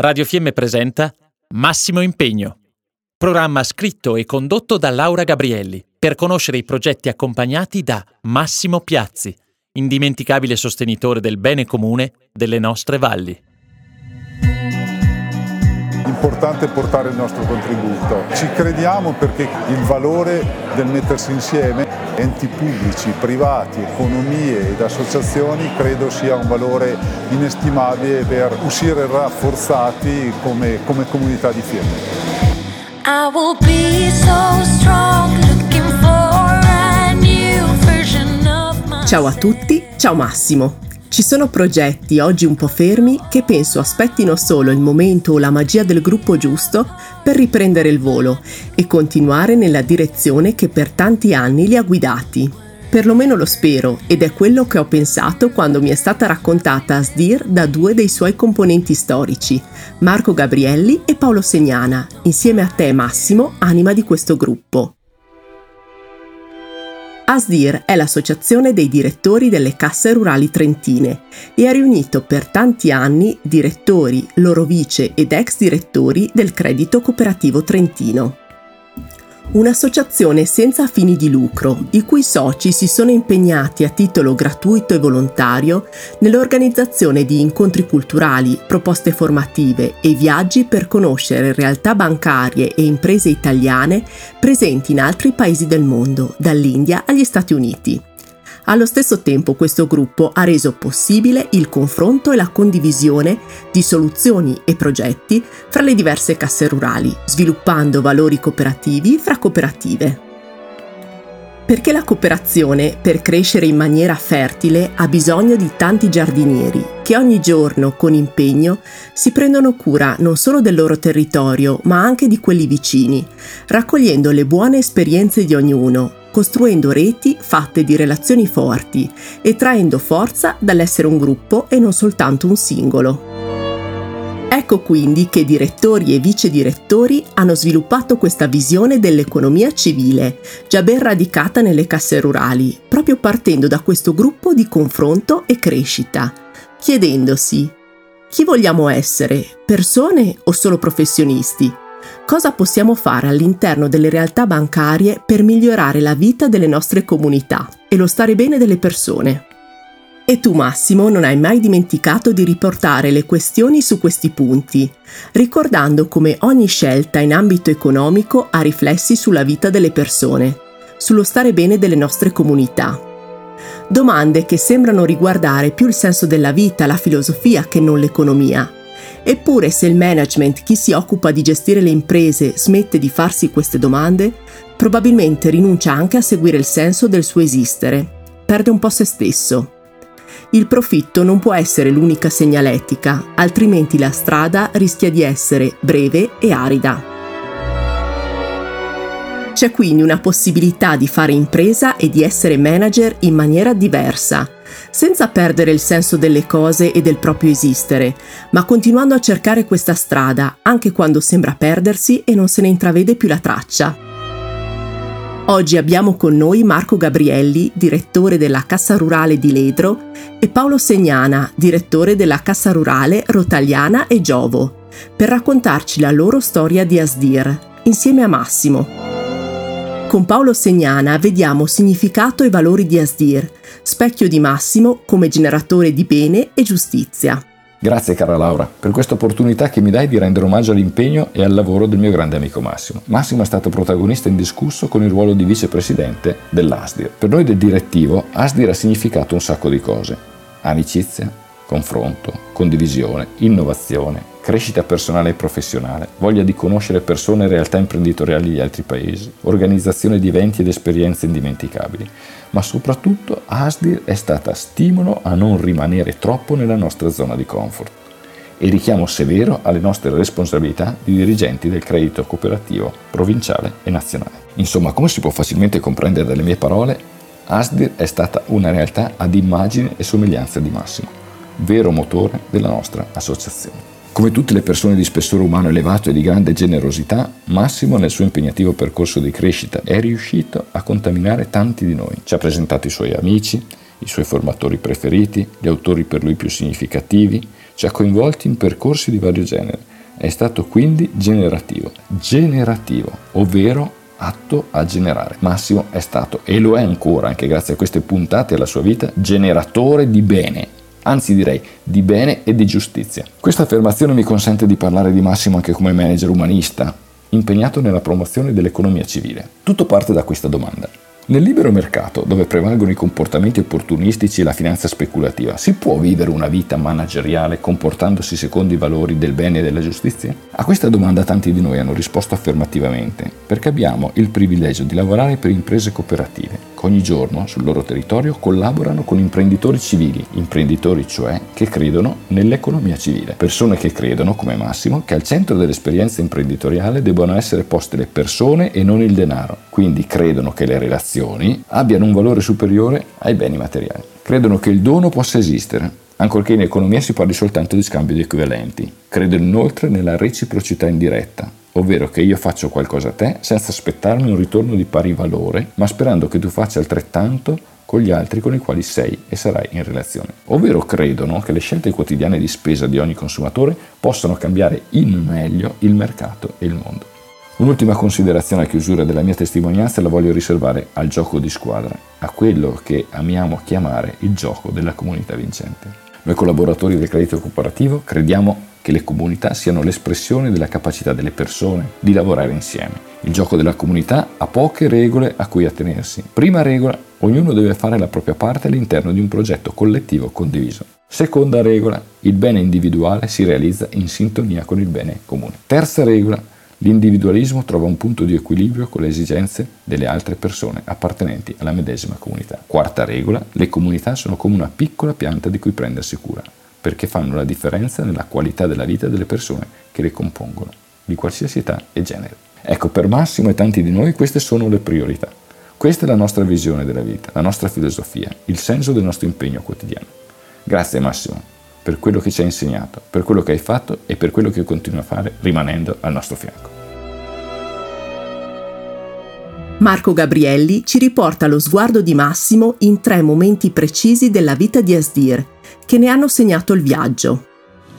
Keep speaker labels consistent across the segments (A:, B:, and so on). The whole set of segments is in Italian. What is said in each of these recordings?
A: Radio Fiemme presenta Massimo Impegno, programma scritto e condotto da Laura Gabrielli per conoscere i progetti accompagnati da Massimo Piazzi, indimenticabile sostenitore del bene comune delle nostre valli
B: importante portare il nostro contributo. Ci crediamo perché il valore del mettersi insieme, enti pubblici, privati, economie ed associazioni, credo sia un valore inestimabile per uscire rafforzati come, come comunità di firme.
C: Ciao a tutti, ciao Massimo. Ci sono progetti oggi un po' fermi che penso aspettino solo il momento o la magia del gruppo giusto per riprendere il volo e continuare nella direzione che per tanti anni li ha guidati. Perlomeno lo spero ed è quello che ho pensato quando mi è stata raccontata Asdir da due dei suoi componenti storici, Marco Gabrielli e Paolo Segnana, insieme a te Massimo, anima di questo gruppo. ASDIR è l'associazione dei direttori delle casse rurali trentine e ha riunito per tanti anni direttori, loro vice ed ex direttori del credito cooperativo trentino un'associazione senza fini di lucro, i cui soci si sono impegnati a titolo gratuito e volontario nell'organizzazione di incontri culturali, proposte formative e viaggi per conoscere realtà bancarie e imprese italiane presenti in altri paesi del mondo, dall'India agli Stati Uniti. Allo stesso tempo questo gruppo ha reso possibile il confronto e la condivisione di soluzioni e progetti fra le diverse casse rurali, sviluppando valori cooperativi fra cooperative. Perché la cooperazione, per crescere in maniera fertile, ha bisogno di tanti giardinieri che ogni giorno, con impegno, si prendono cura non solo del loro territorio, ma anche di quelli vicini, raccogliendo le buone esperienze di ognuno, costruendo reti fatte di relazioni forti e traendo forza dall'essere un gruppo e non soltanto un singolo. Ecco quindi che direttori e vice direttori hanno sviluppato questa visione dell'economia civile, già ben radicata nelle casse rurali, proprio partendo da questo gruppo di confronto e crescita, chiedendosi chi vogliamo essere, persone o solo professionisti? Cosa possiamo fare all'interno delle realtà bancarie per migliorare la vita delle nostre comunità e lo stare bene delle persone? E tu Massimo non hai mai dimenticato di riportare le questioni su questi punti, ricordando come ogni scelta in ambito economico ha riflessi sulla vita delle persone, sullo stare bene delle nostre comunità. Domande che sembrano riguardare più il senso della vita, la filosofia che non l'economia, Eppure se il management, chi si occupa di gestire le imprese, smette di farsi queste domande, probabilmente rinuncia anche a seguire il senso del suo esistere, perde un po' se stesso. Il profitto non può essere l'unica segnaletica, altrimenti la strada rischia di essere breve e arida. C'è quindi una possibilità di fare impresa e di essere manager in maniera diversa, senza perdere il senso delle cose e del proprio esistere, ma continuando a cercare questa strada anche quando sembra perdersi e non se ne intravede più la traccia. Oggi abbiamo con noi Marco Gabrielli, direttore della Cassa Rurale di Ledro, e Paolo Segnana, direttore della Cassa Rurale Rotagliana e Giovo, per raccontarci la loro storia di Asdir, insieme a Massimo. Con Paolo Segnana vediamo significato e valori di Asdir, specchio di Massimo come generatore di bene e giustizia.
D: Grazie cara Laura per questa opportunità che mi dai di rendere omaggio all'impegno e al lavoro del mio grande amico Massimo. Massimo è stato protagonista indiscusso con il ruolo di vicepresidente dell'ASDIR. Per noi del direttivo ASDIR ha significato un sacco di cose. Amicizia, confronto, condivisione, innovazione, crescita personale e professionale, voglia di conoscere persone e realtà imprenditoriali di altri paesi, organizzazione di eventi ed esperienze indimenticabili, ma soprattutto ASDIR è stata stimolo a non rimanere troppo nella nostra zona di comfort e richiamo severo alle nostre responsabilità di dirigenti del credito cooperativo provinciale e nazionale. Insomma, come si può facilmente comprendere dalle mie parole, ASDIR è stata una realtà ad immagine e somiglianza di Massimo, vero motore della nostra associazione. Come tutte le persone di spessore umano elevato e di grande generosità, Massimo nel suo impegnativo percorso di crescita è riuscito a contaminare tanti di noi. Ci ha presentato i suoi amici, i suoi formatori preferiti, gli autori per lui più significativi, ci ha coinvolti in percorsi di vario genere. È stato quindi generativo, generativo, ovvero atto a generare. Massimo è stato e lo è ancora, anche grazie a queste puntate alla sua vita, generatore di bene, anzi direi di bene e di giustizia. Questa affermazione mi consente di parlare di Massimo anche come manager umanista, impegnato nella promozione dell'economia civile. Tutto parte da questa domanda. Nel libero mercato, dove prevalgono i comportamenti opportunistici e la finanza speculativa, si può vivere una vita manageriale comportandosi secondo i valori del bene e della giustizia? A questa domanda tanti di noi hanno risposto affermativamente, perché abbiamo il privilegio di lavorare per imprese cooperative, ogni giorno sul loro territorio collaborano con imprenditori civili, imprenditori cioè che credono nell'economia civile, persone che credono, come Massimo, che al centro dell'esperienza imprenditoriale debbano essere poste le persone e non il denaro, quindi credono che le relazioni azioni abbiano un valore superiore ai beni materiali. Credono che il dono possa esistere, ancorché in economia si parli soltanto di scambio di equivalenti. Credono inoltre nella reciprocità indiretta, ovvero che io faccio qualcosa a te senza aspettarmi un ritorno di pari valore, ma sperando che tu faccia altrettanto con gli altri con i quali sei e sarai in relazione. Ovvero credono che le scelte quotidiane di spesa di ogni consumatore possano cambiare in meglio il mercato e il mondo. Un'ultima considerazione a chiusura della mia testimonianza la voglio riservare al gioco di squadra, a quello che amiamo chiamare il gioco della comunità vincente. Noi collaboratori del credito cooperativo crediamo che le comunità siano l'espressione della capacità delle persone di lavorare insieme. Il gioco della comunità ha poche regole a cui attenersi. Prima regola, ognuno deve fare la propria parte all'interno di un progetto collettivo condiviso. Seconda regola, il bene individuale si realizza in sintonia con il bene comune. Terza regola, L'individualismo trova un punto di equilibrio con le esigenze delle altre persone appartenenti alla medesima comunità. Quarta regola, le comunità sono come una piccola pianta di cui prendersi cura, perché fanno la differenza nella qualità della vita delle persone che le compongono, di qualsiasi età e genere. Ecco, per Massimo e tanti di noi queste sono le priorità. Questa è la nostra visione della vita, la nostra filosofia, il senso del nostro impegno quotidiano. Grazie Massimo per quello che ci hai insegnato, per quello che hai fatto e per quello che continui a fare rimanendo al nostro fianco.
C: Marco Gabrielli ci riporta lo sguardo di Massimo in tre momenti precisi della vita di Asdir, che ne hanno segnato il viaggio.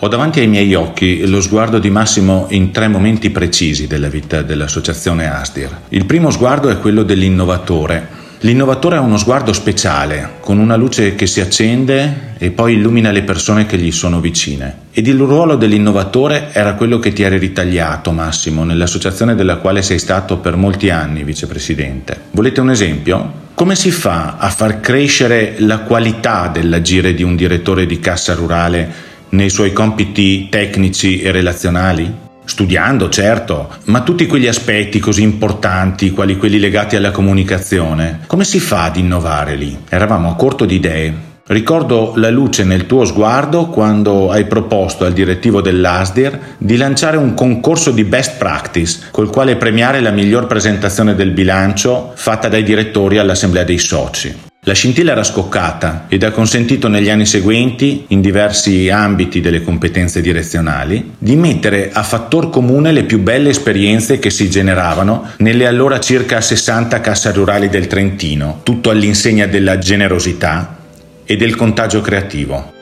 E: Ho davanti ai miei occhi lo sguardo di Massimo in tre momenti precisi della vita dell'associazione Asdir. Il primo sguardo è quello dell'innovatore, L'innovatore ha uno sguardo speciale, con una luce che si accende e poi illumina le persone che gli sono vicine. Ed il ruolo dell'innovatore era quello che ti eri ritagliato, Massimo, nell'associazione della quale sei stato per molti anni vicepresidente. Volete un esempio? Come si fa a far crescere la qualità dell'agire di un direttore di cassa rurale nei suoi compiti tecnici e relazionali? Studiando certo, ma tutti quegli aspetti così importanti, quali quelli legati alla comunicazione, come si fa ad innovare lì? Eravamo a corto di idee. Ricordo la luce nel tuo sguardo quando hai proposto al direttivo dell'ASDIR di lanciare un concorso di best practice col quale premiare la miglior presentazione del bilancio fatta dai direttori all'assemblea dei soci. La scintilla era scoccata ed ha consentito negli anni seguenti, in diversi ambiti delle competenze direzionali, di mettere a fattor comune le più belle esperienze che si generavano nelle allora circa 60 casse rurali del Trentino, tutto all'insegna della generosità e del contagio creativo.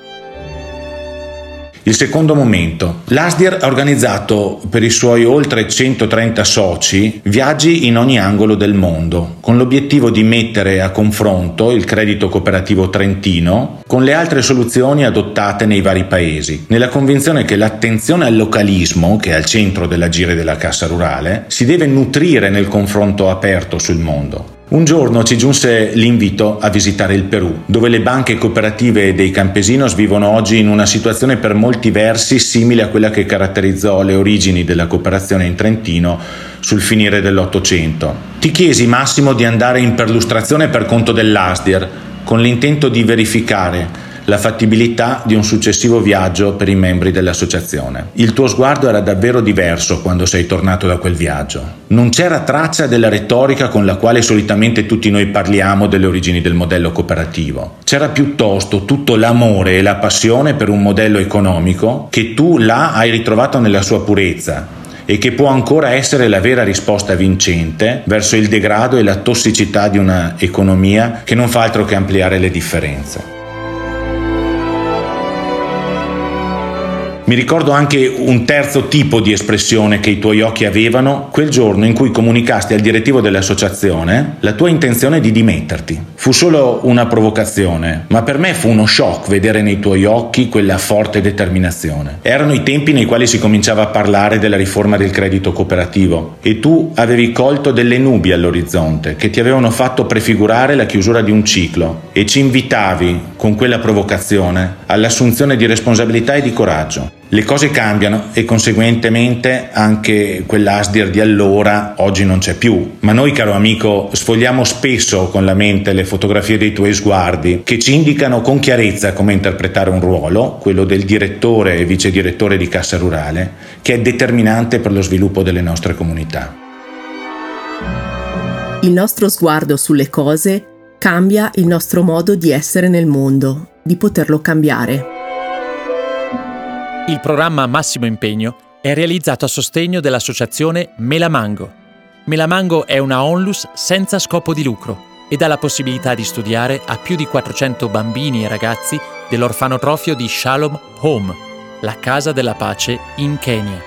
E: Il secondo momento. L'Asdir ha organizzato per i suoi oltre 130 soci viaggi in ogni angolo del mondo, con l'obiettivo di mettere a confronto il credito cooperativo trentino con le altre soluzioni adottate nei vari paesi, nella convinzione che l'attenzione al localismo, che è al centro dell'agire della Cassa Rurale, si deve nutrire nel confronto aperto sul mondo. Un giorno ci giunse l'invito a visitare il Perù, dove le banche cooperative dei campesinos vivono oggi in una situazione per molti versi simile a quella che caratterizzò le origini della cooperazione in Trentino sul finire dell'Ottocento. Ti chiesi Massimo di andare in perlustrazione per conto dell'Asdir, con l'intento di verificare la fattibilità di un successivo viaggio per i membri dell'associazione. Il tuo sguardo era davvero diverso quando sei tornato da quel viaggio. Non c'era traccia della retorica con la quale solitamente tutti noi parliamo delle origini del modello cooperativo. C'era piuttosto tutto l'amore e la passione per un modello economico che tu là hai ritrovato nella sua purezza e che può ancora essere la vera risposta vincente verso il degrado e la tossicità di una economia che non fa altro che ampliare le differenze. Mi ricordo anche un terzo tipo di espressione che i tuoi occhi avevano quel giorno in cui comunicasti al direttivo dell'associazione la tua intenzione di dimetterti. Fu solo una provocazione, ma per me fu uno shock vedere nei tuoi occhi quella forte determinazione. Erano i tempi nei quali si cominciava a parlare della riforma del credito cooperativo e tu avevi colto delle nubi all'orizzonte che ti avevano fatto prefigurare la chiusura di un ciclo e ci invitavi con quella provocazione all'assunzione di responsabilità e di coraggio. Le cose cambiano e conseguentemente anche quell'Asdir di allora oggi non c'è più. Ma noi, caro amico, sfogliamo spesso con la mente le fotografie dei tuoi sguardi che ci indicano con chiarezza come interpretare un ruolo, quello del direttore e vice direttore di Cassa Rurale, che è determinante per lo sviluppo delle nostre comunità.
C: Il nostro sguardo sulle cose cambia il nostro modo di essere nel mondo, di poterlo cambiare.
A: Il programma Massimo Impegno è realizzato a sostegno dell'associazione Melamango. Melamango è una onlus senza scopo di lucro e dà la possibilità di studiare a più di 400 bambini e ragazzi dell'orfanotrofio di Shalom Home, la casa della pace in Kenya,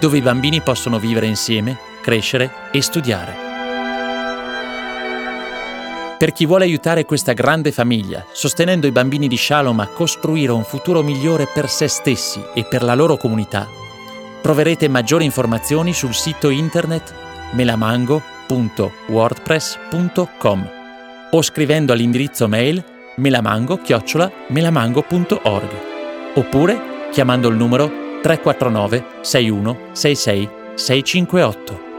A: dove i bambini possono vivere insieme, crescere e studiare. Per chi vuole aiutare questa grande famiglia, sostenendo i bambini di Shalom a costruire un futuro migliore per se stessi e per la loro comunità, troverete maggiori informazioni sul sito internet melamango.wordpress.com o scrivendo all'indirizzo mail melamango-melamango.org oppure chiamando il numero 349 61 66 658.